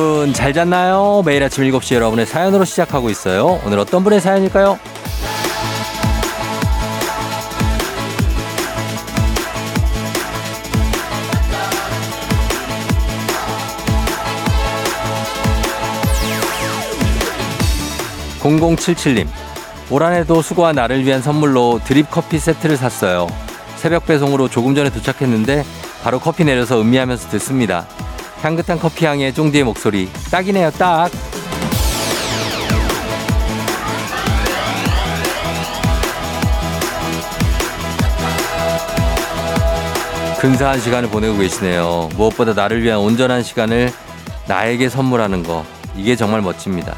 여러분 잘 잤나요? 매일 아침 7시 여러분의 사연으로 시작하고 있어요. 오늘 어떤 분의 사연일까요? 0077님 올 한 해도 수고한 나를 위한 선물로 드립 커피 세트를 샀어요. 새벽 배송으로 조금 전에 도착했는데 바로 커피 내려서 음미하면서 듣습니다. 향긋한 커피 향의 쫑디의 목소리 딱이네요 딱. 근사한 시간을 보내고 계시네요. 무엇보다 나를 위한 온전한 시간을 나에게 선물하는 거 이게 정말 멋집니다.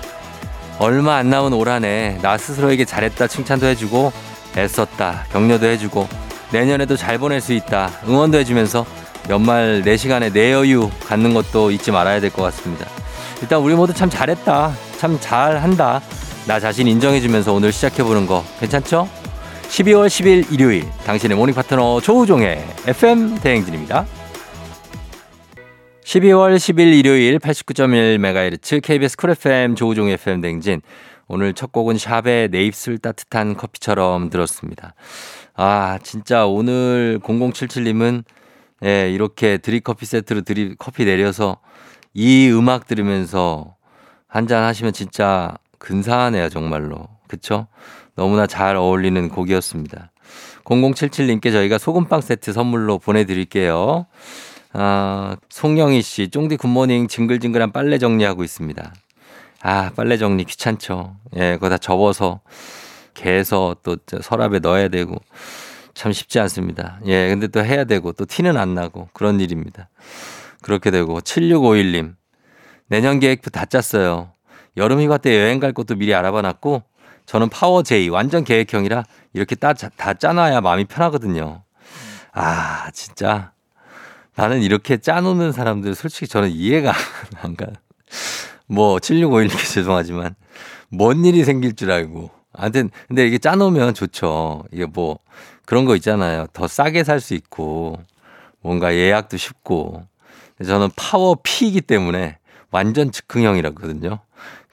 얼마 안 남은 올 한 해 나 스스로에게 잘했다 칭찬도 해주고 애썼다 격려도 해주고 내년에도 잘 보낼 수 있다 응원도 해주면서 연말 내 시간에 내 여유 갖는 것도 잊지 말아야 될 것 같습니다. 일단 우리 모두 참 잘했다 참 잘한다 나 자신 인정해주면서 오늘 시작해보는 거 괜찮죠? 12월 10일 일요일 당신의 morning 파트너 조우종의 FM 대행진입니다. 12월 10일 일요일 89.1MHz KBS 쿨 FM 조우종의 FM 대행진 오늘 첫 곡은 샵의 내 입술 따뜻한 커피처럼 들었습니다. 아 진짜 오늘 0077님은 예, 이렇게 드립 커피 세트로 드립 커피 내려서 이 음악 들으면서 한 잔 하시면 진짜 근사하네요, 정말로. 그쵸? 너무나 잘 어울리는 곡이었습니다. 0077님께 저희가 소금빵 세트 선물로 보내드릴게요. 아, 송영희 씨, 쫑디 굿모닝 징글징글한 빨래 정리하고 있습니다. 아, 빨래 정리 귀찮죠. 예, 그거 다 접어서 개서 또 서랍에 넣어야 되고 참 쉽지 않습니다. 예, 근데 또 해야 되고 또 티는 안 나고 그런 일입니다. 그렇게 되고 7651님 내년 계획표 다 짰어요. 여름 휴가 때 여행 갈 곳도 미리 알아봐 놨고 저는 파워 제이 완전 계획형이라 이렇게 다, 다 짜놔야 마음이 편하거든요. 아, 진짜. 나는 이렇게 짜놓는 사람들 솔직히 저는 이해가 안 가. 뭐, 7651님께 죄송하지만, 뭔 일이 생길 줄 알고. 아무튼, 근데 이게 짜놓으면 좋죠. 이게 뭐, 그런 거 있잖아요. 더 싸게 살 수 있고, 뭔가 예약도 쉽고. 저는 파워 P이기 때문에 완전 즉흥형이라거든요.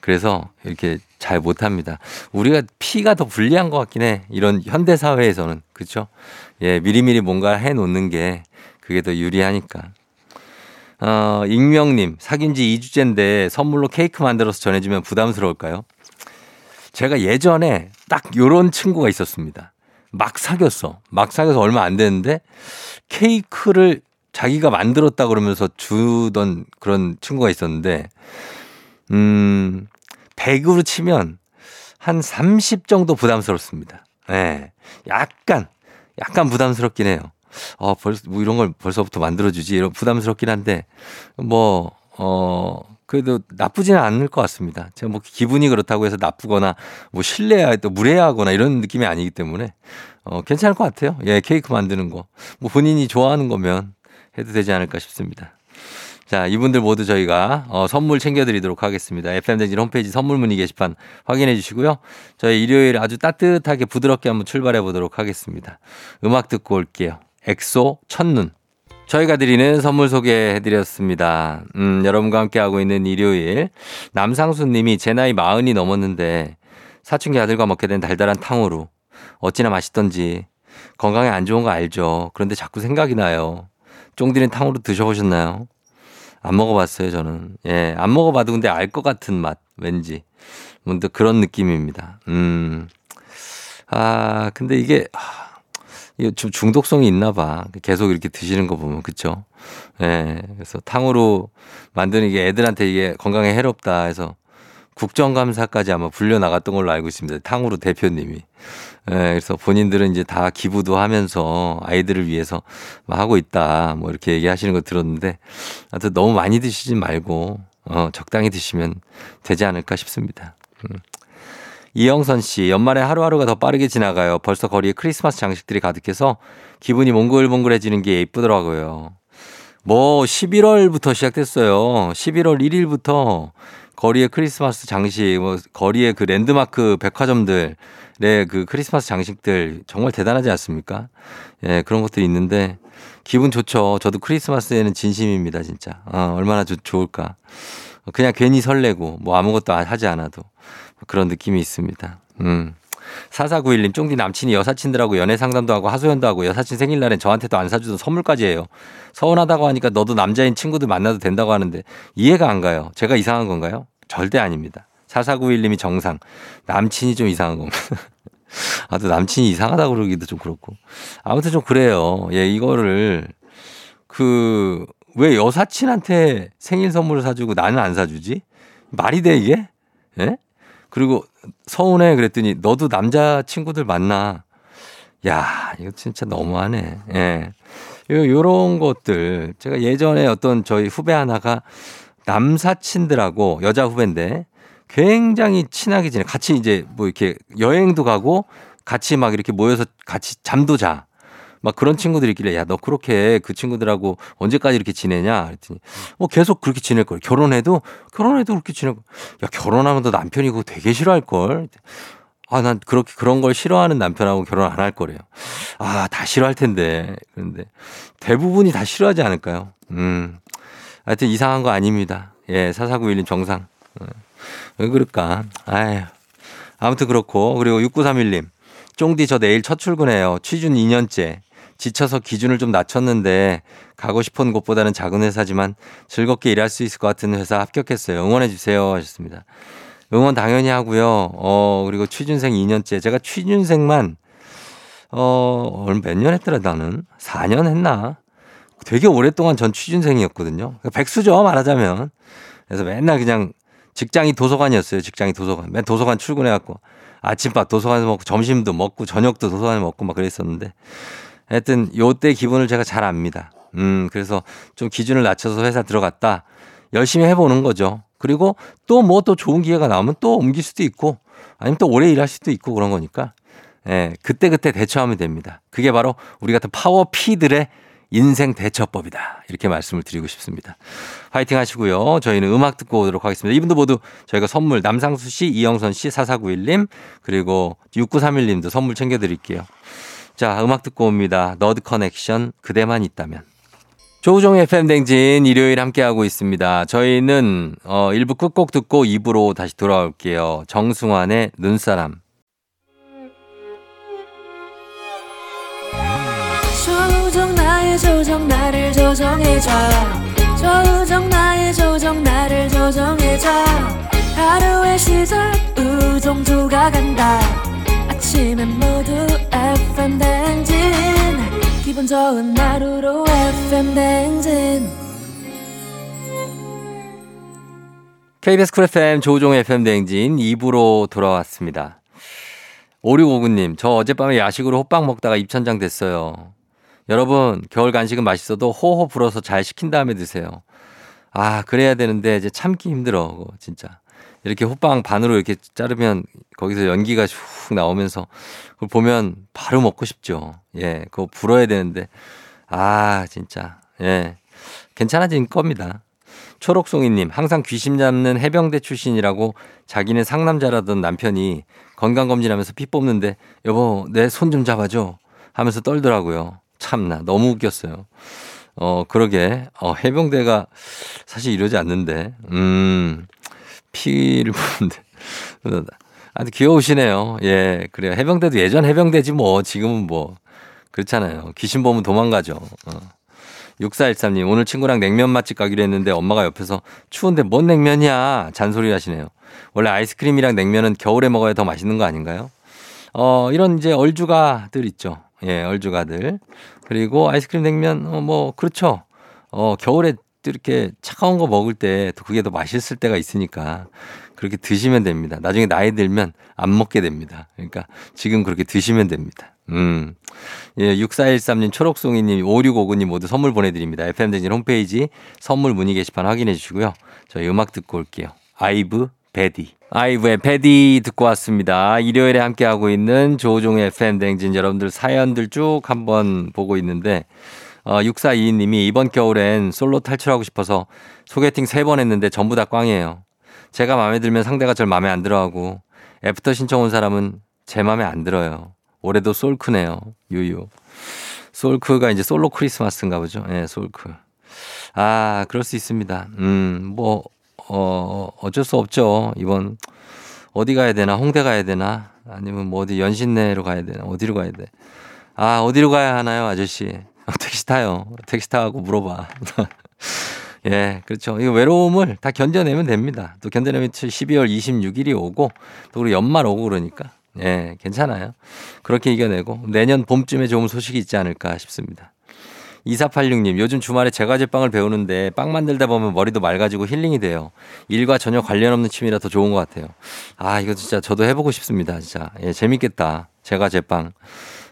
그래서 이렇게 잘 못합니다. 우리가 피가 더 불리한 것 같긴 해. 이런 현대 사회에서는 그렇죠. 예, 미리미리 뭔가 해 놓는 게 그게 더 유리하니까. 어, 익명님 사귄 지 2주째인데 선물로 케이크 만들어서 전해주면 부담스러울까요? 제가 예전에 딱 요런 친구가 있었습니다. 막 사귀었어. 막 사귀어서 얼마 안 됐는데 케이크를 자기가 만들었다 그러면서 주던 그런 친구가 있었는데 음, 100으로 치면 한 30 정도 부담스럽습니다. 예. 네. 약간, 약간 부담스럽긴 해요. 어, 벌써, 뭐 이런 걸 벌써부터 만들어주지. 이런 부담스럽긴 한데, 뭐, 어, 그래도 나쁘지는 않을 것 같습니다. 제가 뭐 기분이 그렇다고 해서 나쁘거나 뭐 실례야 또 무례하거나 이런 느낌이 아니기 때문에 어, 괜찮을 것 같아요. 예, 케이크 만드는 거. 뭐 본인이 좋아하는 거면 해도 되지 않을까 싶습니다. 자, 이분들 모두 저희가 어, 선물 챙겨드리도록 하겠습니다. FM대진 홈페이지 선물 문의 게시판 확인해 주시고요. 저희 일요일 아주 따뜻하게 부드럽게 한번 출발해 보도록 하겠습니다. 음악 듣고 올게요. 엑소 첫눈. 저희가 드리는 선물 소개해 드렸습니다. 음, 여러분과 함께하고 있는 일요일. 남상수 님이 제 나이 마흔이 넘었는데 사춘기 아들과 먹게 된 달달한 탕후루. 어찌나 맛있던지 건강에 안 좋은 거 알죠. 그런데 자꾸 생각이 나요. 쫑디는 탕후루 드셔보셨나요? 안 먹어봤어요, 저는. 예, 안 먹어봐도 근데 알 것 같은 맛, 왠지. 뭔데 그런 느낌입니다. 음. 아, 근데 이게, 아, 이게 좀 중독성이 있나 봐. 계속 이렇게 드시는 거 보면, 그쵸? 예, 그래서 탕으로 만드는 이게 애들한테 이게 건강에 해롭다 해서 국정감사까지 아마 불려 나갔던 걸로 알고 있습니다. 탕후루 대표님이. 예, 그래서 본인들은 이제 다 기부도 하면서 아이들을 위해서 하고 있다. 뭐 이렇게 얘기하시는 거 들었는데 하여튼 너무 많이 드시지 말고 어, 적당히 드시면 되지 않을까 싶습니다. 음. 이영선 씨, 연말에 하루하루가 더 빠르게 지나가요. 벌써 거리에 크리스마스 장식들이 가득해서 기분이 몽글몽글해지는 게 예쁘더라고요. 뭐 11월부터 시작됐어요. 11월 1일부터 거리에 크리스마스 장식, 뭐 거리에 그 랜드마크 백화점들의 그 크리스마스 장식들 정말 대단하지 않습니까? 예, 그런 것들이 있는데 기분 좋죠. 저도 크리스마스에는 진심입니다, 진짜. 어, 얼마나 좋, 좋을까. 그냥 괜히 설레고 뭐 아무것도 하지 않아도 그런 느낌이 있습니다. 음. 4491님, 쫑디 남친이 여사친들하고 연애 상담도 하고 하소연도 하고 여사친 생일날엔 저한테도 안 사주던 선물까지 해요. 서운하다고 하니까 너도 남자인 친구들 만나도 된다고 하는데 이해가 안 가요. 제가 이상한 건가요? 절대 아닙니다. 4491님이 정상. 남친이 좀 이상한 겁니다. 아, 또 남친이 이상하다고 그러기도 좀 그렇고. 아무튼 좀 그래요. 예, 이거를 그, 왜 여사친한테 생일 선물을 사주고 나는 안 사주지? 말이 돼, 이게? 예? 그리고 서운해 그랬더니 너도 남자 친구들 만나. 야, 이거 진짜 너무하네. 예. 요, 요런 것들. 제가 예전에 어떤 저희 후배 하나가 남사친들하고 여자 후배인데 굉장히 친하게 지내. 같이 이제 뭐 이렇게 여행도 가고 같이 막 이렇게 모여서 같이 잠도 자. 막 그런 친구들이 있길래 야, 너 그렇게 그 친구들하고 언제까지 이렇게 지내냐? 그랬더니 뭐 계속 그렇게 지낼 걸. 결혼해도 결혼해도 그렇게 지내고 야, 결혼하면 너 남편이 그거 되게 싫어할 걸. 아, 난 그렇게 그런 걸 싫어하는 남편하고 결혼 안 할 거래요. 아, 다 싫어할 텐데. 그런데 대부분이 다 싫어하지 않을까요? 음. 하여튼 이상한 거 아닙니다. 예, 사사구일님 정상. 어. 왜 그럴까? 아유. 아무튼 그렇고. 그리고 6931님. 쫑디 저 내일 첫 출근해요. 취준 2년째. 지쳐서 기준을 좀 낮췄는데 가고 싶은 곳보다는 작은 회사지만 즐겁게 일할 수 있을 것 같은 회사 합격했어요. 응원해 주세요 하셨습니다. 응원 당연히 하고요. 어 그리고 취준생 2년째 제가 취준생만 어몇 년 했더라 나는 4년 했나? 되게 오랫동안 전 취준생이었거든요. 그러니까 백수죠 말하자면. 그래서 맨날 그냥 직장이 도서관이었어요. 직장이 도서관. 맨 도서관 출근해갖고 아침밥 도서관에서 먹고 점심도 먹고 저녁도 도서관에서 먹고 막 그랬었는데 하여튼 요때 기분을 제가 잘 압니다. 음, 그래서 좀 기준을 낮춰서 회사 들어갔다. 열심히 해보는 거죠. 그리고 또 뭐또 뭐 좋은 기회가 나오면 또 옮길 수도 있고 아니면 또 오래 일할 수도 있고 그런 거니까 예, 그때그때 대처하면 됩니다. 그게 바로 우리 같은 파워 P들의 인생 대처법이다. 이렇게 말씀을 드리고 싶습니다. 화이팅 하시고요. 저희는 음악 듣고 오도록 하겠습니다. 이분들 모두 저희가 선물 남상수 씨, 이영선 씨, 4491님, 그리고 6931님도 선물 챙겨드릴게요. 자, 음악 듣고 옵니다. 너드 커넥션, 그대만 있다면. 조우종의 FM댕진 일요일 함께하고 있습니다. 저희는 어 1부 끝곡 듣고 2부로 다시 돌아올게요. 정승환의 눈사람. 조정 나의 조정 나를 조정해줘 조정 나의 조정 나를 조정해줘 하루의 시절 우정조가 간다 아침엔 모두 FM 댕진 기분 좋은 하루로 FM 댕진 KBS 쿨 FM 조종 FM 댕진 2부로 돌아왔습니다. 5659님, 저 어젯밤에 야식으로 호빵 먹다가 입천장 됐어요. 여러분, 겨울 간식은 맛있어도 호호 불어서 잘 식힌 다음에 드세요. 아, 그래야 되는데 이제 참기 힘들어. 진짜. 이렇게 호빵 반으로 이렇게 자르면 거기서 연기가 훅 나오면서 그걸 보면 바로 먹고 싶죠. 예, 그거 불어야 되는데. 아, 진짜. 예. 괜찮아진 겁니다. 초록송이님, 항상 귀신 잡는 해병대 출신이라고 자기는 상남자라던 남편이 건강검진하면서 피 뽑는데 여보, 내 손 좀 잡아줘 하면서 떨더라고요. 참나 너무 웃겼어요. 어 그러게 어 해병대가 사실 이러지 않는데 음 피를 보는데 아주 귀여우시네요. 예 그래요 해병대도 예전 해병대지 뭐 지금은 뭐 그렇잖아요. 귀신 보면 도망가죠. 어. 6413님, 오늘 친구랑 냉면 맛집 가기로 했는데 엄마가 옆에서 추운데 뭔 냉면이야? 잔소리 하시네요. 원래 아이스크림이랑 냉면은 겨울에 먹어야 더 맛있는 거 아닌가요? 어, 이런 이제 얼주가들 있죠. 예, 얼주가들. 그리고 아이스크림 냉면, 어, 뭐, 그렇죠. 어, 겨울에 이렇게 차가운 거 먹을 때 또 그게 더 맛있을 때가 있으니까 그렇게 드시면 됩니다. 나중에 나이 들면 안 먹게 됩니다. 그러니까 지금 그렇게 드시면 됩니다. 음. 예, 6413님, 초록송이님, 5659님 모두 선물 보내드립니다. FM대진 홈페이지 선물 문의 게시판 확인해 주시고요. 저희 음악 듣고 올게요. 아이브, Baddie. 아이브의 Baddie 듣고 왔습니다. 일요일에 함께하고 있는 조우종의 FM 댕진 여러분들 사연들 쭉 한번 보고 있는데, 어, 6422님이 이번 겨울엔 솔로 탈출하고 싶어서 소개팅 세번 했는데 전부 다 꽝이에요. 제가 마음에 들면 상대가 절 마음에 안 들어하고, after 신청 온 사람은 제 마음에 안 들어요. 올해도 솔크네요. 유유. 솔크가 이제 솔로 크리스마스인가 보죠. 예, 네, 솔크. 아, 그럴 수 있습니다. 음, 뭐, 어, 어쩔 수 없죠. 이번 어디 가야 되나? 홍대 가야 되나? 아니면 뭐 어디 연신내로 가야 되나? 어디로 가야 돼? 아, 어디로 가야 하나요, 아저씨? 택시 타요. 택시 타고 물어봐. 예, 그렇죠. 이거 외로움을 다 견뎌내면 됩니다. 또 견뎌내면 12월 26일이 오고 또 우리 연말 오고 그러니까. 예, 괜찮아요. 그렇게 이겨내고 내년 봄쯤에 좋은 소식이 있지 않을까 싶습니다. 2486님, 요즘 주말에 제과제빵을 배우는데 빵 만들다 보면 머리도 맑아지고 힐링이 돼요. 일과 전혀 관련 없는 취미라 더 좋은 것 같아요. 아, 이거 진짜 저도 해보고 싶습니다. 진짜. 예, 재밌겠다. 제과제빵.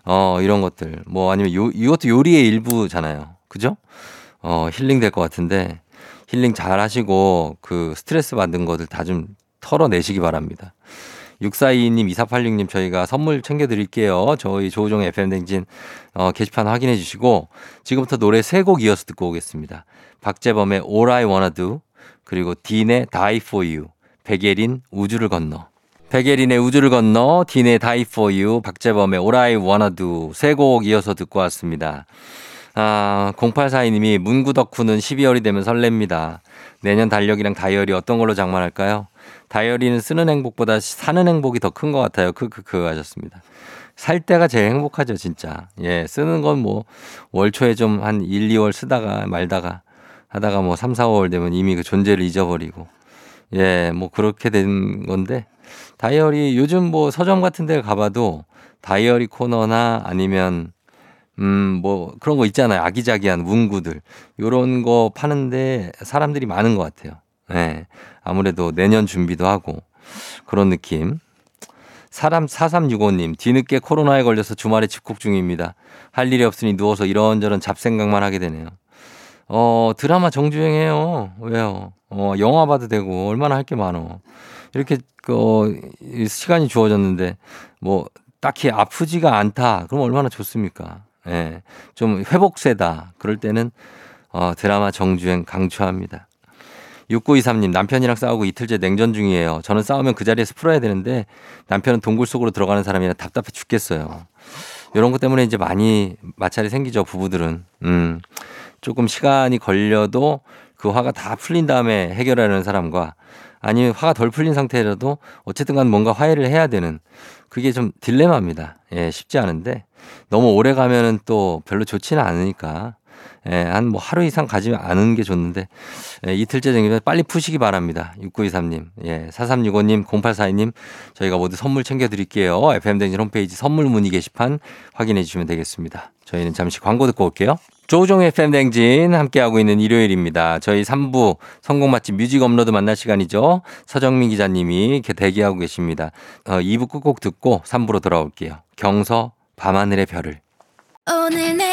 어, 이런 것들. 뭐 아니면 요, 이것도 요리의 일부잖아요. 그죠? 어, 힐링 될 것 같은데 힐링 잘 하시고 그 스트레스 받는 것들 다 좀 털어내시기 바랍니다. 6422님, 2486님 저희가 선물 챙겨드릴게요. 저희 조우종 FM댕진 어, 게시판 확인해 주시고 지금부터 노래 세 곡 이어서 듣고 오겠습니다. 박재범의 All I Wanna Do 그리고 딘의 Die For You 백예린 우주를 건너 백예린의 우주를 건너 딘의 Die For You 박재범의 All I Wanna Do 세 곡 이어서 듣고 왔습니다. 아, 0842님이 문구 덕후는 12월이 되면 설렙니다. 내년 달력이랑 다이어리 어떤 걸로 장만할까요? 다이어리는 쓰는 행복보다 사는 행복이 더 큰 것 같아요. 크크크 하셨습니다. 살 때가 제일 행복하죠, 진짜. 예, 쓰는 건 뭐 월초에 좀 한 1, 2월 쓰다가 말다가 하다가 뭐 3, 4, 5월 되면 이미 그 존재를 잊어버리고 예, 뭐 그렇게 된 건데 다이어리 요즘 뭐 서점 같은 데 가봐도 다이어리 코너나 아니면 음, 뭐 그런 거 있잖아요. 아기자기한 문구들. 요런 거 파는데 사람들이 많은 것 같아요. 네. 아무래도 내년 준비도 하고 그런 느낌. 사람 4365님, 뒤늦게 코로나에 걸려서 주말에 집콕 중입니다. 할 일이 없으니 누워서 이런저런 잡생각만 하게 되네요. 어, 드라마 정주행해요. 왜요? 어, 영화 봐도 되고, 얼마나 할 게 많어. 이렇게, 그, 어, 시간이 주어졌는데, 뭐, 딱히 아프지가 않다. 그럼 얼마나 좋습니까? 예. 좀 회복세다. 그럴 때는, 어, 드라마 정주행 강추합니다. 6923님, 남편이랑 싸우고 이틀째 냉전 중이에요. 저는 싸우면 그 자리에서 풀어야 되는데 남편은 동굴 속으로 들어가는 사람이라 답답해 죽겠어요. 이런 것 때문에 이제 많이 마찰이 생기죠, 부부들은. 음, 조금 시간이 걸려도 그 화가 다 풀린 다음에 해결하는 사람과 아니면 화가 덜 풀린 상태라도 어쨌든 간 뭔가 화해를 해야 되는 그게 좀 딜레마입니다. 예, 쉽지 않은데 너무 오래 가면은 또 별로 좋지는 않으니까 예, 한 뭐 하루 이상 가지 않은 게 좋은데 예, 이틀째 정도면 빨리 푸시기 바랍니다. 6923님, 예, 4365님, 0842님 저희가 모두 선물 챙겨드릴게요. FM댕진 홈페이지 선물 문의 게시판 확인해 주시면 되겠습니다. 저희는 잠시 광고 듣고 올게요. 조우종의 FM댕진 함께하고 있는 일요일입니다. 저희 3부 선곡 맛집 뮤직 업로드 만날 시간이죠. 서정민 기자님이 대기하고 계십니다. 어, 2부 끝곡 듣고 3부로 돌아올게요. 경서 밤하늘의 별을. 오늘 내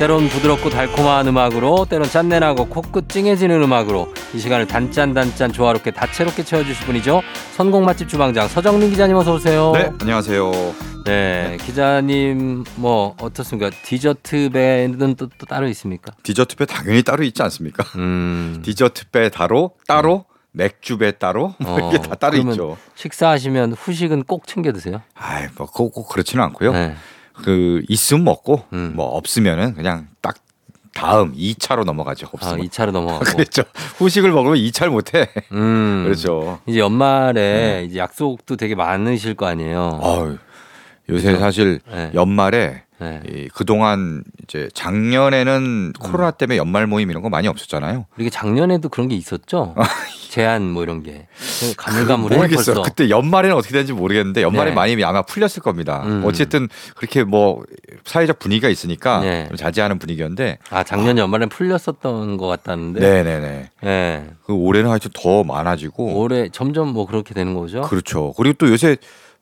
때론 부드럽고 달콤한 음악으로 때론 짠내나고 코끝 찡해지는 음악으로 이 시간을 단짠단짠 조화롭게 다채롭게 채워주실 분이죠. 선곡 맛집 주방장 서정민 기자님 어서 오세요. 네, 안녕하세요. 네, 기자님 뭐 어떻습니까? 디저트 배는 또, 또 따로 있습니까? 디저트 배 당연히 따로 있지 않습니까? 음. 디저트 배 따로 따로 맥주 배 따로 뭐 어, 이게 다 따로 있죠. 식사하시면 후식은 꼭 챙겨 드세요? 아이 뭐꼭 꼭 그렇지는 않고요. 네. 그 있으면 먹고 음. 뭐 없으면은 그냥 딱 다음 2차로 넘어가죠. 아, 없으면. 2차로 넘어가고. 그렇죠. 후식을 먹으면 2차를 못 해. 음. 그렇죠. 이제 연말에 이제 약속도 되게 많으실 거 아니에요. 어유 요새 사실 네. 연말에 네. 이 그동안 이제 작년에는 코로나 때문에 연말 모임 이런 거 많이 없었잖아요. 이게 작년에도 그런 게 있었죠. 제한 뭐 이런 게 가물가물해 모르겠어요. 벌써. 그때 연말에는 어떻게 되는지 모르겠는데 연말에 네. 많이 아마 풀렸을 겁니다. 음. 어쨌든 그렇게 뭐 사회적 분위기가 있으니까 네. 좀 자제하는 분위기였는데 아 작년 연말엔 풀렸었던 것 같다는데. 네네네. 네. 그 올해는 하여튼 더 많아지고 올해 점점 뭐 그렇게 되는 거죠. 그렇죠. 그리고 또 요새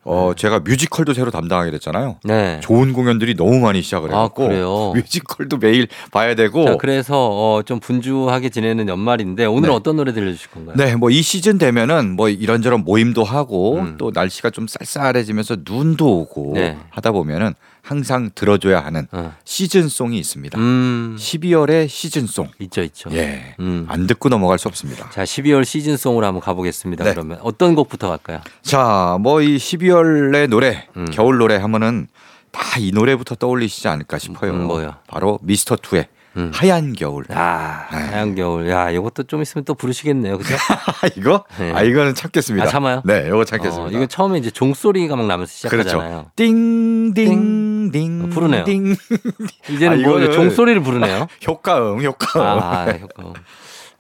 어 제가 뮤지컬도 새로 담당하게 됐잖아요. 네. 좋은 공연들이 너무 많이 시작을 아, 해갖고 그래요? 뮤지컬도 매일 봐야 되고 자, 그래서 어, 좀 분주하게 지내는 연말인데 오늘은 네. 어떤 노래 들려주실 건가요? 네, 뭐 이 시즌 되면은 뭐 이런저런 모임도 하고 음. 또 날씨가 좀 쌀쌀해지면서 눈도 오고 네. 하다 보면은 항상 들어줘야 하는 어. 시즌송이 있습니다. 음. 12월의 시즌송. 있죠, 있죠. 예. 음. 안 듣고 넘어갈 수 없습니다. 자, 12월 시즌송으로 한번 가보겠습니다. 네. 그러면 어떤 곡부터 갈까요? 자, 뭐 이 12월의 노래, 음. 겨울 노래 하면은 다 이 노래부터 떠올리시지 않을까 싶어요. 음, 뭐요? 바로 미스터 투의 음. 하얀 겨울. 아, 네. 하얀 겨울. 야, 이것도 좀 있으면 또 부르시겠네요. 그죠? 이거? 네. 아 이거는 참겠습니다. 아, 참아요? 네, 이거 참겠습니다. 어, 이거 처음에 이제 종소리가 막 나면서 그렇죠. 시작하잖아요. 띵띵 띵 어, 부르네요. 띵. 이제는 아, 뭐 이거는- 종소리를 부르네요. 효과음, 효과음. 아, 효과.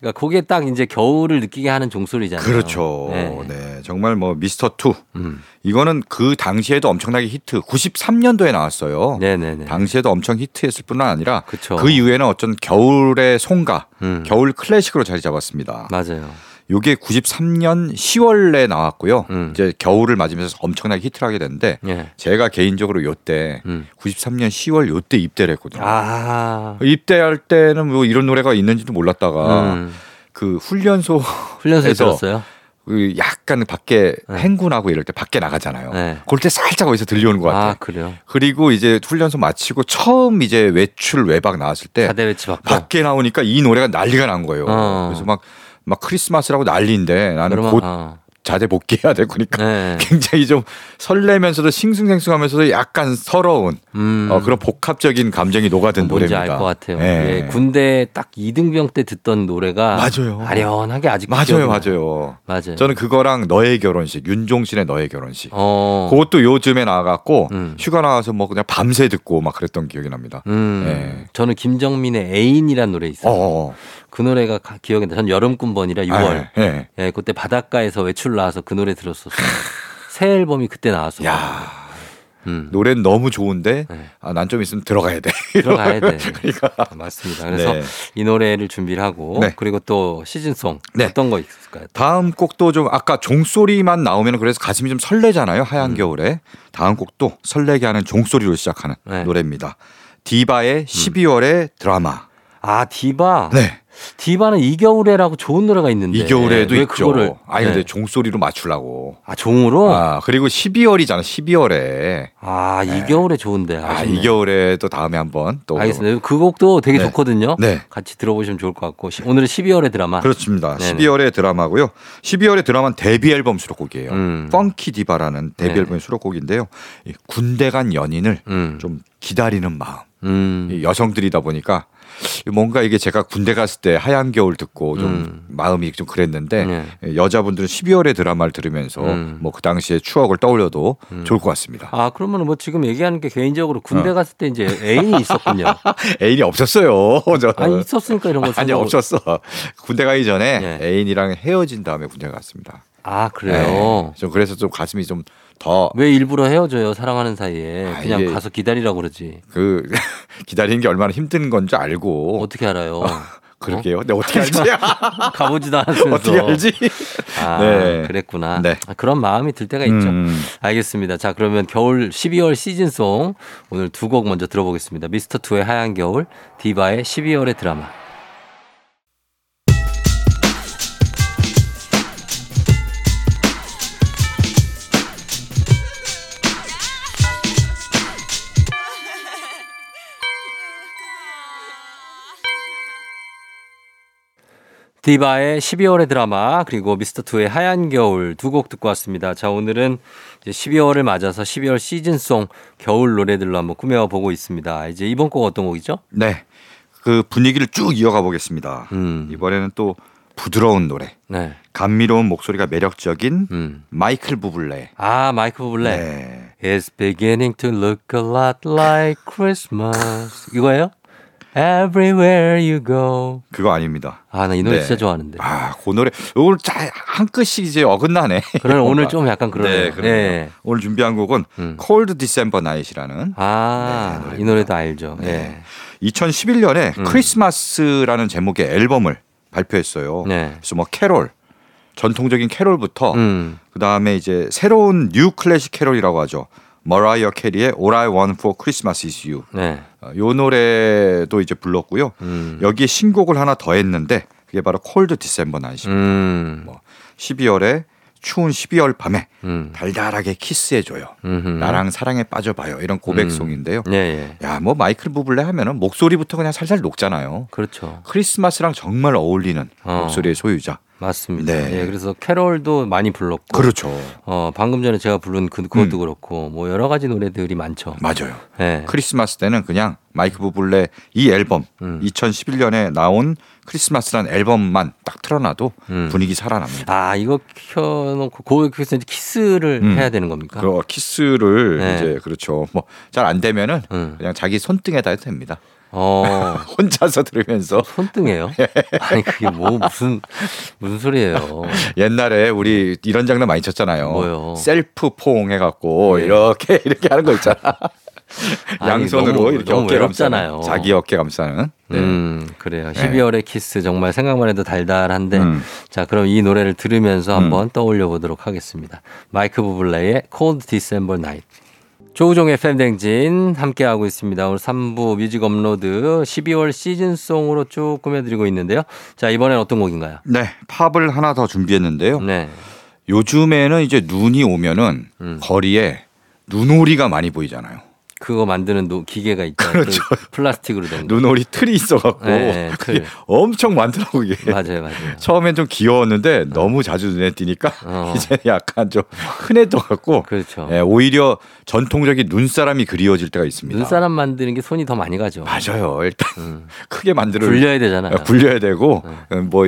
그러니까 그게 딱 이제 겨울을 느끼게 하는 종소리잖아요. 그렇죠. 네. 네. 정말 뭐 미스터 투. 음. 이거는 그 당시에도 엄청나게 히트. 93년도에 나왔어요. 네네네. 당시에도 엄청 히트했을 뿐만 아니라 그쵸. 그 이후에는 어떤 겨울의 송가, 음. 겨울 클래식으로 자리 잡았습니다. 맞아요. 요게 93년 10월에 나왔고요. 음. 이제 겨울을 맞으면서 엄청나게 히트를 하게 됐는데 예. 제가 개인적으로 요때 음. 93년 10월 요때 입대를 했거든요. 아. 입대할 때는 뭐 이런 노래가 있는지도 몰랐다가 음. 그 훈련소 훈련소에 들었어요? 그 약간 밖에 네. 행군하고 이럴 때 밖에 나가잖아요. 네. 그럴 때 살짝 어디서 들려오는 것 같아요. 아, 그래요? 그리고 이제 훈련소 마치고 처음 이제 외출 외박 나왔을 때. 밖에 나오니까 이 노래가 난리가 난 거예요. 어. 그래서 막, 막 크리스마스라고 난리인데 나는 곧 어. 자대 복귀해야 되고 그러니까 네. 굉장히 좀 설레면서도 싱숭생숭하면서도 약간 서러운 음. 어, 그런 복합적인 감정이 녹아든 노래입니다. 알것 같아요. 예. 예, 군대 딱 2등병 때 듣던 노래가 맞아요. 아련하게 아직 맞아요. 맞아요. 맞아요. 저는 그거랑 너의 결혼식, 윤종신의 너의 결혼식. 어. 그것도 요즘에 나와갖고 음. 휴가 나와서 뭐 그냥 밤새 듣고 막 그랬던 기억이 납니다. 음. 예. 저는 김정민의 애인이란 노래 있어요. 어, 어. 그 노래가 가- 기억이 나. 전 여름꾼번이라 6월. 예, 예. 예, 그때 바닷가에서 외출 나와서 그 노래 들었었어요. 새 앨범이 그때 나왔었어요. 야 음. 노래는 너무 좋은데 네. 아, 난 좀 있으면 들어가야 돼. 들어가야 돼. 그러니까 아, 맞습니다. 그래서 네. 이 노래를 준비를 하고 네. 그리고 또 시즌송 네. 어떤 거 있을까요? 다음 곡도 좀 아까 종소리만 나오면 그래서 가슴이 좀 설레잖아요. 하얀 겨울에. 다음 곡도 설레게 하는 종소리로 시작하는 네. 노래입니다. 디바의 12월의 드라마. 아 디바. 네. 디바는 이 겨울에라고 좋은 노래가 있는데 이 겨울에도 왜 있죠. 그거를 아니 네. 근데 종소리로 맞추려고. 아 종으로 아, 아, 그리고 12월이잖아. 12월에. 이 겨울에 좋은데 아, 아쉽네. 이 겨울에 또 다음에 한번 또 알겠습니다. 그 곡도 되게 네. 좋거든요. 네. 같이 들어보시면 좋을 것 같고 시- 오늘은 12월의 드라마. 그렇습니다. 네네. 12월의 드라마고요. 12월의 드라마는 데뷔 앨범 수록곡이에요. 음. 펑키 디바라는 데뷔 네. 앨범 수록곡인데요. 이 군대 간 연인을 음. 좀 기다리는 마음. 음. 이 여성들이다 보니까 뭔가 이게 제가 군대 갔을 때 하얀 겨울 듣고 좀 음. 마음이 좀 그랬는데 네. 여자분들은 12월의 드라마를 들으면서 음. 뭐그 당시의 추억을 떠올려도 좋을 것 같습니다. 아 그러면 뭐 지금 얘기하는 게 개인적으로 어. 군대 갔을 때 이제 애인이 있었군요. 애인이 없었어요. 저는. 아니 있었으니까 이런 거 아니 없었어. 군대 가기 전에 네. 애인이랑 헤어진 다음에 군대 갔습니다. 아 그래요. 네. 좀 그래서 좀 가슴이 좀 더그왜 일부러 헤어져요 사랑하는 사이에 아, 그냥 가서 기다리라고 그러지 그 기다리는 게 얼마나 힘든 건지 알고 어떻게 알아요? 그러게요. 근데 어떻게 알지? 가보지도 않았으면서 어떻게 알지? 아 네. 그랬구나. 네. 아, 그런 마음이 들 때가 있죠. 음. 알겠습니다. 자 그러면 겨울 12월 시즌송 오늘 두 곡 먼저 들어보겠습니다. 미스터 투의 하얀 겨울, 디바의 12월의 드라마. 디바의 12월의 드라마 그리고 미스터 투의 하얀 겨울 두 곡 듣고 왔습니다. 자 오늘은 이제 12월을 맞아서 12월 시즌송 겨울 노래들로 한번 꾸며보고 있습니다. 이제 이번 곡 어떤 곡이죠? 네. 그 분위기를 쭉 이어가 보겠습니다. 음. 이번에는 또 부드러운 노래, 네. 감미로운 목소리가 매력적인 음. 마이클 부블레. 아 마이크 부블레. 네. It's beginning to look a lot like Christmas. 이거예요? Everywhere you go. 그거 아닙니다. 아, 나 이 노래 네. 진짜 좋아하는데. 아, 그 노래 오늘 한 끗이 이제 어긋나네. 그러면 오늘. 좀 약간 그러네요. 네, 그러네요. 예. 오늘 준비한 곡은 음. Cold December Night이라는 아, 네. 이 노래도 알죠. 네. 예. 2011년에 음. 크리스마스라는 제목의 앨범을 발표했어요. 네. 그래서 뭐 캐롤 전통적인 캐롤부터 음. 그다음에 이제 새로운 new classic 캐롤이라고 하죠. 머라이어 캐리의 All I Want for Christmas Is You. 네. 어, 요 노래도 이제 불렀고요. 음. 여기에 신곡을 하나 더 했는데 그게 바로 Cold December Night입니다. 음. 뭐 12월에 추운 12월 밤에 음. 달달하게 키스해줘요. 음흠. 나랑 사랑에 빠져봐요. 이런 고백송인데요. 예, 예. 야, 뭐 마이클 부블레 하면은 목소리부터 그냥 살살 녹잖아요. 그렇죠. 크리스마스랑 정말 어울리는 어. 목소리의 소유자. 맞습니다. 네. 예, 그래서 캐롤도 많이 불렀고. 그렇죠. 어, 방금 전에 제가 부른 그, 그것도 음. 그렇고, 뭐 여러 가지 노래들이 많죠. 맞아요. 예. 크리스마스 때는 그냥 마이클 부블레 이 앨범 음. 2011년에 나온 크리스마스란 앨범만 딱 틀어놔도 음. 분위기 살아납니다. 아, 이거 켜놓고, 거기서 이제 키스를 음. 해야 되는 겁니까? 그 키스를 네. 이제 그렇죠. 뭐 잘 안 되면은 음. 그냥 자기 손등에다 해도 됩니다. 어, 혼자서 들으면서 손등에요? 예. 아니, 그게 뭐, 무슨, 무슨 소리예요. 옛날에 우리 이런 장난 많이 쳤잖아요. 뭐요? 셀프 포옹 해갖고 네. 이렇게 이렇게 하는 거 있잖아. 양손으로 너무- 이렇게 너무 어깨. 감싸는 자기 어깨 감싸는. 네. 음, 그래요. 네. 12월의 키스 정말 생각만 해도 달달한데. 음. 자, 그럼 이 노래를 들으면서 한번 떠올려 보도록 하겠습니다. 마이크 부블레의 Cold December Night. 조우종의 FM 대행진 함께하고 있습니다. 오늘 3부 뮤직 업로드 12월 시즌송으로 쭉 꾸며드리고 있는데요. 자, 이번엔 어떤 곡인가요? 네, 팝을 하나 더 준비했는데요. 네. 요즘에는 이제 눈이 오면은 음. 거리에 눈오리가 많이 보이잖아요. 그거 만드는 노- 기계가 있죠. 그렇죠. 그 플라스틱으로 된 거. 눈오리 틀이 있어갖고 네, 네. 엄청 많더라고 이게. 맞아요, 맞아요. 처음엔 좀 귀여웠는데 너무 자주 눈에 띄니까 어. 이제 약간 좀 흔해져갖고 그렇죠. 예, 오히려 전통적인 눈사람이 그리워질 때가 있습니다. 눈사람 만드는 게 손이 더 많이 가죠. 맞아요. 일단 음. 크게 만들어 굴려야 되잖아요. 네. 굴려야 되고 뭐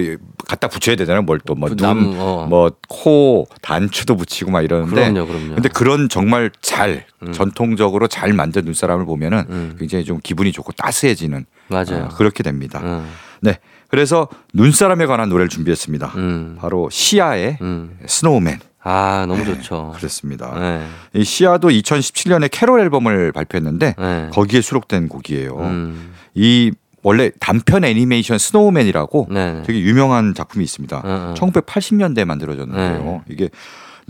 갖다 붙여야 되잖아요. 뭘 또뭐그 눈, 남, 어. 뭐코 단추도 붙이고 막 이러는데. 그럼요, 그럼요. 근데 그런 정말 잘 전통적으로 잘 만든 눈사람을 보면은 음. 굉장히 좀 기분이 좋고 따스해지는 맞아요. 어, 그렇게 됩니다. 음, 네. 그래서 눈사람에 관한 노래를 준비했습니다. 음, 바로 시아의 음. Snowman. 아, 너무 좋죠. 그렇습니다. 네. 이 시아도 2017년에 캐롤 앨범을 발표했는데 네. 거기에 수록된 곡이에요. 음, 이 원래 단편 애니메이션 Snowman이라고 네. 되게 유명한 작품이 있습니다. 응, 응. 1980년대에 만들어졌는데요. 네. 이게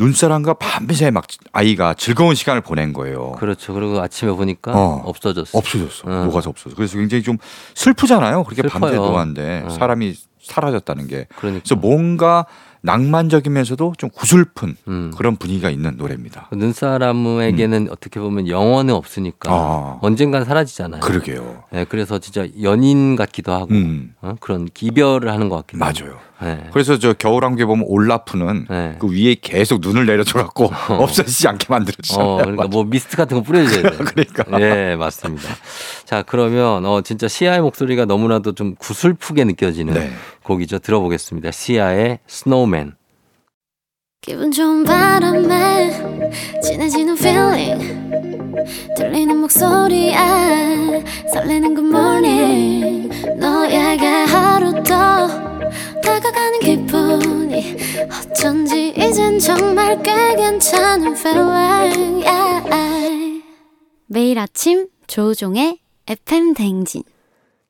눈사람과 밤새 막 아이가 즐거운 시간을 보낸 거예요. 그렇죠. 그리고 아침에 보니까 어. 없어졌어. 없어졌어. 응. 녹아서 없어졌어. 그래서 굉장히 좀 슬프잖아요. 그렇게 슬퍼요. 밤새 놓았는데 응. 사람이 사라졌다는 게. 그러니까. 그래서 뭔가 낭만적이면서도 좀 구슬픈 음. 그런 분위기가 있는 노래입니다. 눈사람에게는 어떻게 보면 영혼은 없으니까 음. 아. 언젠간 사라지잖아요. 그러게요. 네, 그래서 진짜 연인 같기도 하고 음. 어? 그런 기별을 하는 것 같기도 하고. 맞아요. 네. 그래서 저 겨울왕국에 보면 올라프는 네. 그 위에 계속 눈을 내려줘갖고 없어지지 않게 만들어주잖아요. 어, 그러니까 뭐 미스트 같은 거 뿌려줘야 돼요. 그러니까. 예, 맞습니다. 자, 그러면 어 진짜 시아의 목소리가 너무나도 좀 구슬프게 느껴지는 네. 곡이죠. 들어보겠습니다. 시아의 스노우맨. 기분 좋은 바람에 진해지는 feeling 들리는 목소리에 설레는 good morning 너에게 하루 더 다가가는 기분이 어쩐지 이젠 정말 꽤 괜찮은 feeling yeah. 매일 아침 조우종의 FM 대행진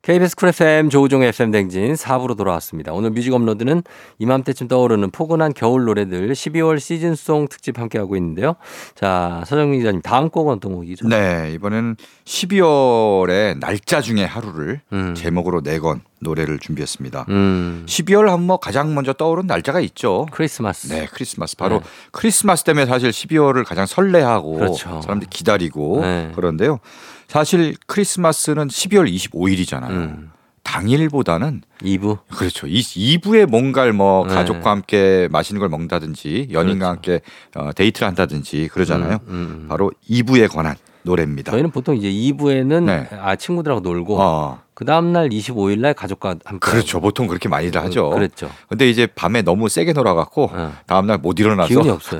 KBS 쿨 FM 조우종의 FM 대행진 4부로 돌아왔습니다. 오늘 뮤직 업로드는 이맘때쯤 떠오르는 포근한 겨울 노래들 12월 시즌송 특집 함께하고 있는데요. 자, 서정민 기자님 다음 곡은 어떤 곡이죠? 네, 이번에는 12월의 날짜 중에 하루를 음. 제목으로 내건 노래를 준비했습니다. 음, 12월 하면 뭐 가장 먼저 떠오르는 날짜가 있죠. 크리스마스. 네, 크리스마스. 바로 네. 크리스마스 때문에 사실 12월을 가장 설레하고 그렇죠. 사람들이 기다리고 네. 그런데요. 사실 크리스마스는 12월 25일이잖아요. 음. 당일보다는 2부. 그렇죠. 이 2부에 뭔가를 뭐 네. 가족과 함께 맛있는 걸 먹는다든지 연인과 함께 어, 데이트를 한다든지 그러잖아요. 그렇죠. 음, 음. 바로 2부에 관한 노래입니다. 저희는 보통 이제 2부에는 네. 아 친구들하고 놀고 어, 그 다음날 25일 날 가족과 함께. 그렇죠. 보통 그렇게 많이들 하죠. 그랬죠. 근데 이제 밤에 너무 세게 놀아갖고 어. 다음날 못 일어나서 기운이 없어요.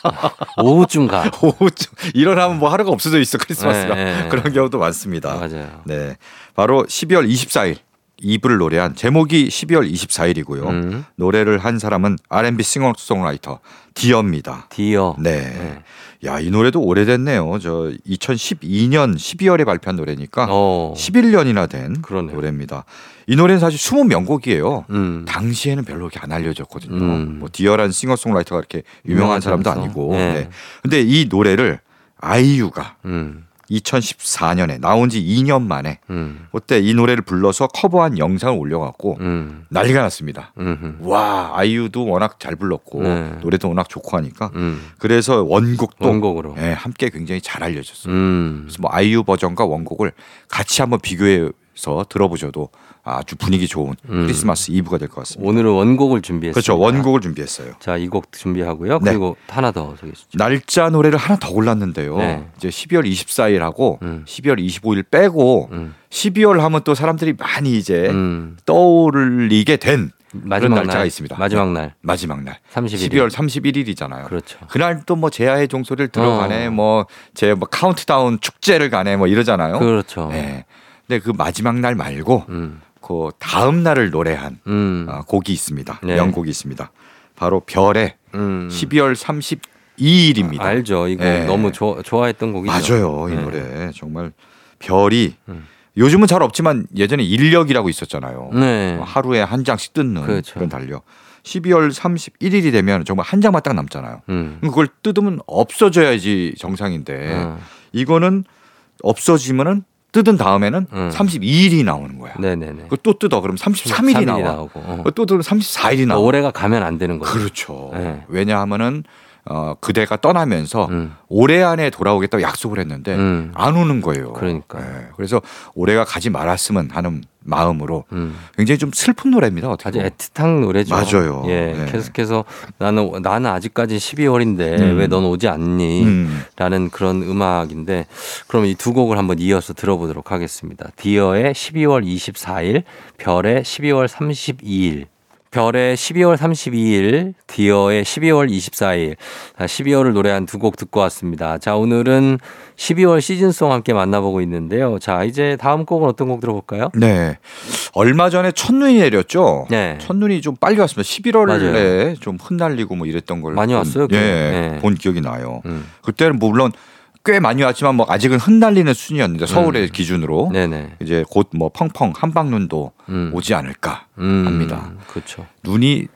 오후쯤 가. 오후쯤 일어나면 뭐 하루가 없어져 있어 크리스마스가 네, 네. 그런 경우도 많습니다. 맞아요. 네, 바로 12월 24일 이브를 노래한 제목이 12월 24일이고요. 음. 노래를 한 사람은 R&B 싱어송라이터 디어입니다. 디어. 네. 네. 야, 이 노래도 오래됐네요. 저 2012년 12월에 발표한 노래니까 어. 11년이나 된 그러네요. 노래입니다. 이 노래는 사실 숨은 명곡이에요. 음. 당시에는 별로 이렇게 안 알려졌거든요. 음. 뭐 디어란 싱어송라이터가 이렇게 유명한 사람도. 아니고. 네. 네. 근데 이 노래를 아이유가 음. 2014년에 나온 지 2년 만에 음. 그때 이 노래를 불러서 커버한 영상을 올려갖고 음. 난리가 났습니다. 음. 와 아이유도 워낙 잘 불렀고 네. 노래도 워낙 좋고 하니까 음. 그래서 원곡도 원곡으로. 예, 함께 굉장히 잘 알려졌어요. 음. 그래서 뭐 아이유 버전과 원곡을 같이 한번 비교해서 들어보셔도 아주 분위기 좋은 음. 크리스마스 이브가 될 것 같습니다. 오늘은 원곡을 준비했습니다. 그렇죠 원곡을 준비했어요. 자, 이 곡 준비하고요. 네. 그리고 하나 더 소개해 주시죠. 날짜 노래를 하나 더 골랐는데요. 네. 이제 12월 24일하고 음. 12월 25일 빼고 음. 12월 하면 또 사람들이 많이 이제 음. 떠올리게 된 마지막 날짜가 날 있습니다. 마지막 네. 날 마지막 날 31일. 12월 31일이잖아요. 그렇죠. 그날 또 뭐 제야의 종소리를 들어가네 어. 뭐제 뭐 카운트다운 축제를 가네 뭐 이러잖아요. 그렇죠. 네. 근데 그 마지막 날 말고 음. 그 다음 날을 노래한 음. 어, 곡이 있습니다. 네. 명곡이 있습니다. 바로 별의 음. 12월 32일입니다. 알죠. 이거 네. 너무 좋아, 좋아했던 곡이죠. 맞아요. 이 네. 노래 정말 별이 음. 요즘은 잘 없지만 예전에 일력이라고 있었잖아요. 네. 뭐 하루에 한 장씩 뜯는 그렇죠. 그런 달력. 12월 31일이 되면 정말 한 장만 딱 남잖아요. 음. 그걸 뜯으면 없어져야지 정상인데 어. 이거는 없어지면은 뜯은 다음에는 음. 32일이 나오는 거야. 네네네. 또 뜯어 그럼 33일이 3일이 나와. 나오고. 어. 또 뜯으면 34일이 나와. 올해가 가면 안 되는 거죠. 그렇죠. 네. 왜냐하면은 어, 그대가 떠나면서 음. 올해 안에 돌아오겠다고 약속을 했는데 음. 안 오는 거예요. 그러니까. 네. 그래서 올해가 가지 말았으면 하는 마음으로 음. 굉장히 좀 슬픈 노래입니다. 어떻게 아주 보면. 애틋한 노래죠. 맞아요. 예, 네. 계속해서 나는 나는 아직까지 12월인데 음. 왜넌 오지 않니? 음. 라는 그런 음악인데 그럼 이 두 곡을 한번 이어서 들어보도록 하겠습니다. 디어의 12월 24일, 별의 12월 32일. 별의 12월 32일, 디어의 12월 24일, 12월을 노래한 두 곡 듣고 왔습니다. 자, 오늘은 12월 시즌송 함께 만나보고 있는데요. 자, 이제 다음 곡은 어떤 곡 들어볼까요? 네. 얼마 전에 첫눈이 내렸죠. 네. 첫눈이 좀 빨리 왔습니다. 11월에 맞아요. 좀 흩날리고 뭐 이랬던 걸 많이 본- 왔어요, 예. 네. 본 기억이 나요. 음. 그때는 물론 꽤 많이 왔지만 뭐 아직은 흩날리는 수준이었는데 서울의 기준으로 음. 네네. 이제 곧 뭐 펑펑 한방눈도 음. 오지 않을까 음, 합니다. 그렇죠. 눈이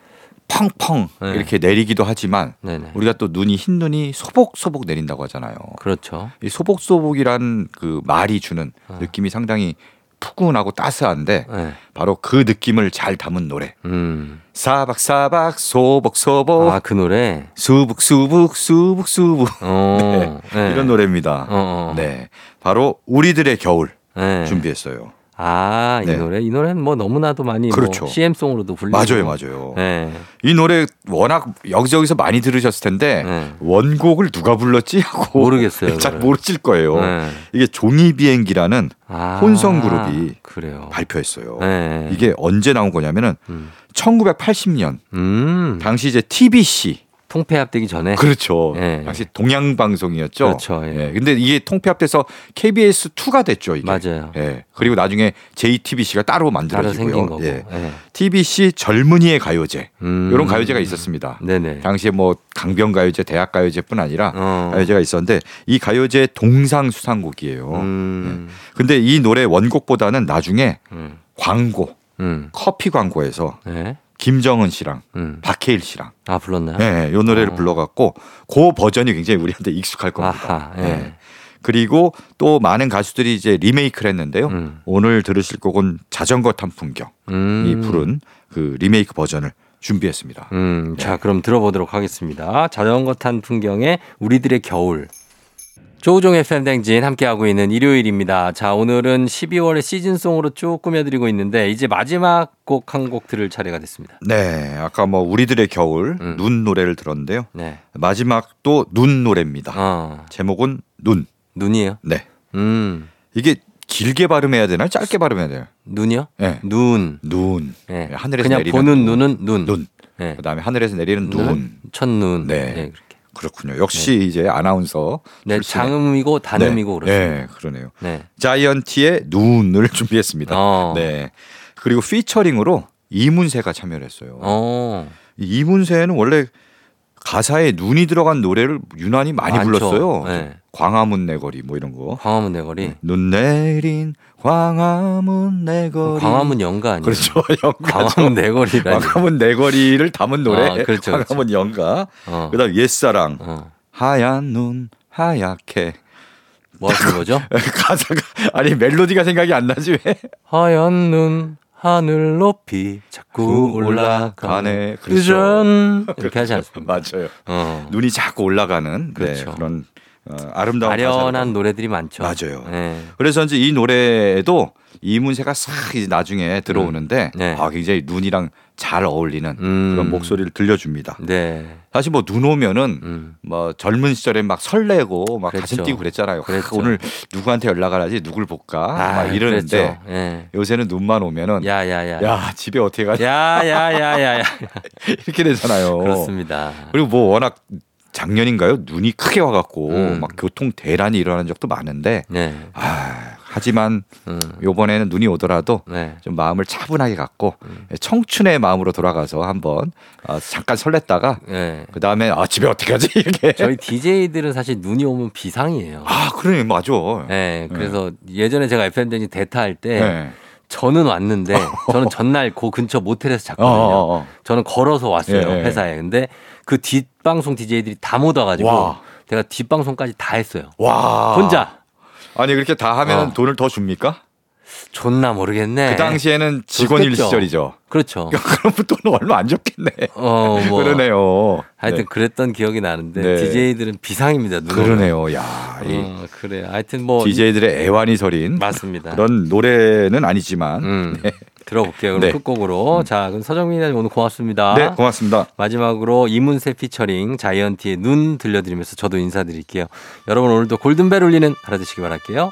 펑펑 네. 이렇게 내리기도 하지만 네네. 우리가 또 눈이 흰 눈이 소복소복 내린다고 하잖아요. 그렇죠. 이 소복소복이란 그 말이 주는 어. 느낌이 상당히 푸근하고 따스한데 네. 바로 그 느낌을 잘 담은 노래. 음. 사박사박 소복소복 아, 그 노래? 수북수북 수북수북 어. 네. 이런 노래입니다. 어, 어. 네, 바로 우리들의 겨울 네. 준비했어요. 아, 이 네. 노래? 이 노래는 뭐 너무나도 많이 그렇죠. 뭐 CM송으로도 불리고. 맞아요, 맞아요. 네. 이 노래 워낙 여기저기서 많이 들으셨을 텐데 네. 원곡을 누가 불렀지 하고 모르겠어요, 잘. 모르실 거예요. 네. 이게 종이 비행기라는 아, 혼성 그룹이 그래요. 발표했어요. 네. 이게 언제 나온 거냐면은 음. 1980년 음. 당시 이제 TBC 통폐합되기 전에. 그렇죠. 네. 당시 동양 방송이었죠. 그렇죠, 예. 근데 이게 통폐합돼서 KBS 2가 됐죠, 이게. 맞아요. 예. 그리고 나중에 JTBC가 따로 만들어지고요. 예. 네. TBC 젊은이의 가요제 음. 이런 가요제가 있었습니다. 네네. 당시에 뭐 강변 가요제, 대학 가요제뿐 아니라 어. 가요제가 있었는데 이 가요제 동상 수상곡이에요. 음. 근데 이 노래 원곡보다는 나중에 음. 광고, 음. 커피 광고에서 네. 김정은 씨랑 음. 박해일 씨랑 아, 불렀나요? 네, 이 노래를 어. 불러갖고 그 버전이 굉장히 우리한테 익숙할 겁니다. 아하, 예. 네. 그리고 또 많은 가수들이 이제 리메이크를 했는데요. 음. 오늘 들으실 곡은 자전거 탄 풍경이 음. 부른 그 리메이크 버전을 준비했습니다. 음, 네. 자, 그럼 들어보도록 하겠습니다. 자전거 탄 풍경의 우리들의 겨울. 조우종의 팬댕진 함께하고 있는 일요일입니다. 자, 오늘은 12월의 시즌송으로 쭉 꾸며드리고 있는데, 이제 마지막 곡 한 곡 들을 차례가 됐습니다. 네, 아까 뭐 우리들의 겨울 음. 눈 노래를 들었는데요. 네. 마지막 또 눈 노래입니다. 어, 제목은 눈. 눈이에요? 네. 음, 이게 길게 발음해야 되나요? 짧게 발음해야 돼요? 눈이요? 네. 눈. 눈. 예. 네, 하늘에서 그냥 내리는 보는 눈. 눈은 눈. 눈. 예. 그다음에 하늘에서 내리는 눈. 첫눈. 네. 그렇게. 그렇군요. 역시 이제 아나운서. 네, 출신의- 장음이고 단음이고 네. 그렇습니다. 네, 그러네요. 네. 자이언티의 눈을 준비했습니다. 어. 네. 그리고 피처링으로 이문세가 참여를 했어요. 어. 이 이문세는 원래 가사에 눈이 들어간 노래를 유난히 많이 많죠. 불렀어요. 네. 광화문 내거리 뭐 이런 거. 광화문 내거리. 눈 내린 광화문 내거리. 광화문 연가 아니에요? 그렇죠. 연가. 광화문 내거리라니. 광화문 내거리를 담은 노래. 아, 그렇죠, 그렇죠. 광화문 연가. 어. 그다음 옛사랑. 어. 하얀 눈 하얗게. 뭐 하시는 거죠? 가사가 아니 멜로디가 생각이 안 나지 왜? 하얀 눈 하늘 높이 자꾸 올라가네. 그렇죠. 이렇게 하지 않습니까? 맞아요. 어. 눈이 자꾸 올라가는 그렇죠. 네, 그런 어, 아름다운 아련한 노래들이 많죠. 맞아요. 네. 그래서 이제 이 노래에도 이문세가 싹 이제 나중에 들어오는데 네. 아, 굉장히 눈이랑 잘 어울리는 음. 그런 목소리를 들려줍니다. 네. 사실 뭐 눈 오면은 음. 뭐 젊은 시절에 막 설레고 막 가슴 그랬죠. 뛰고 그랬잖아요. 그랬죠. 아, 오늘 누구한테 연락을 하지 누굴 볼까 아, 막 이러는데. 예. 요새는 눈만 오면은 야, 야야 야. 집에 어떻게 가지 야야야야야. 이렇게 되잖아요. 그렇습니다. 그리고 뭐 워낙 작년인가요? 눈이 크게 와갖고 음. 막 교통 대란이 일어나는 적도 많은데 네. 아, 하지만 음. 요번에는 눈이 오더라도 네. 좀 마음을 차분하게 갖고 음. 청춘의 마음으로 돌아가서 한번 어, 잠깐 설렜다가 네. 그 다음에 아 집에 어떻게 가지 이렇게 저희 DJ들은 사실 눈이 오면 비상이에요. 아 그러네 맞아 네, 그래서 예전에 제가 FM 댕진 대타 할때 네. 저는 왔는데 저는 전날 그 근처 모텔에서 어, 잤거든요. 어, 어. 저는 걸어서 왔어요 예, 예. 회사에. 근데 그 뒷방송 DJ들이 다 못 와가지고 와. 제가 뒷방송까지 다 했어요. 와 혼자 아니 그렇게 다 하면 어. 돈을 더 줍니까? 존나 모르겠네. 그 당시에는 직원일 좋겠죠. 시절이죠. 그렇죠. 그럼 돈은 얼마 안 줬겠네. 어, 뭐 그러네요. 하여튼 네. 그랬던 기억이 나는데 네. DJ들은 비상입니다. 눈 오면. 그러네요. 야, 이 어, 그래. 하여튼 뭐 DJ들의 애환이 서린 맞습니다. 그런 노래는 아니지만 음, 들어볼게요. 그럼 네. 끝곡으로. 자, 그럼 서정민 님 오늘 고맙습니다. 네 고맙습니다. 마지막으로 이문세 피처링 자이언티의 눈 들려드리면서 저도 인사드릴게요. 여러분 오늘도 골든벨 울리는 하루 되시기 바랄게요.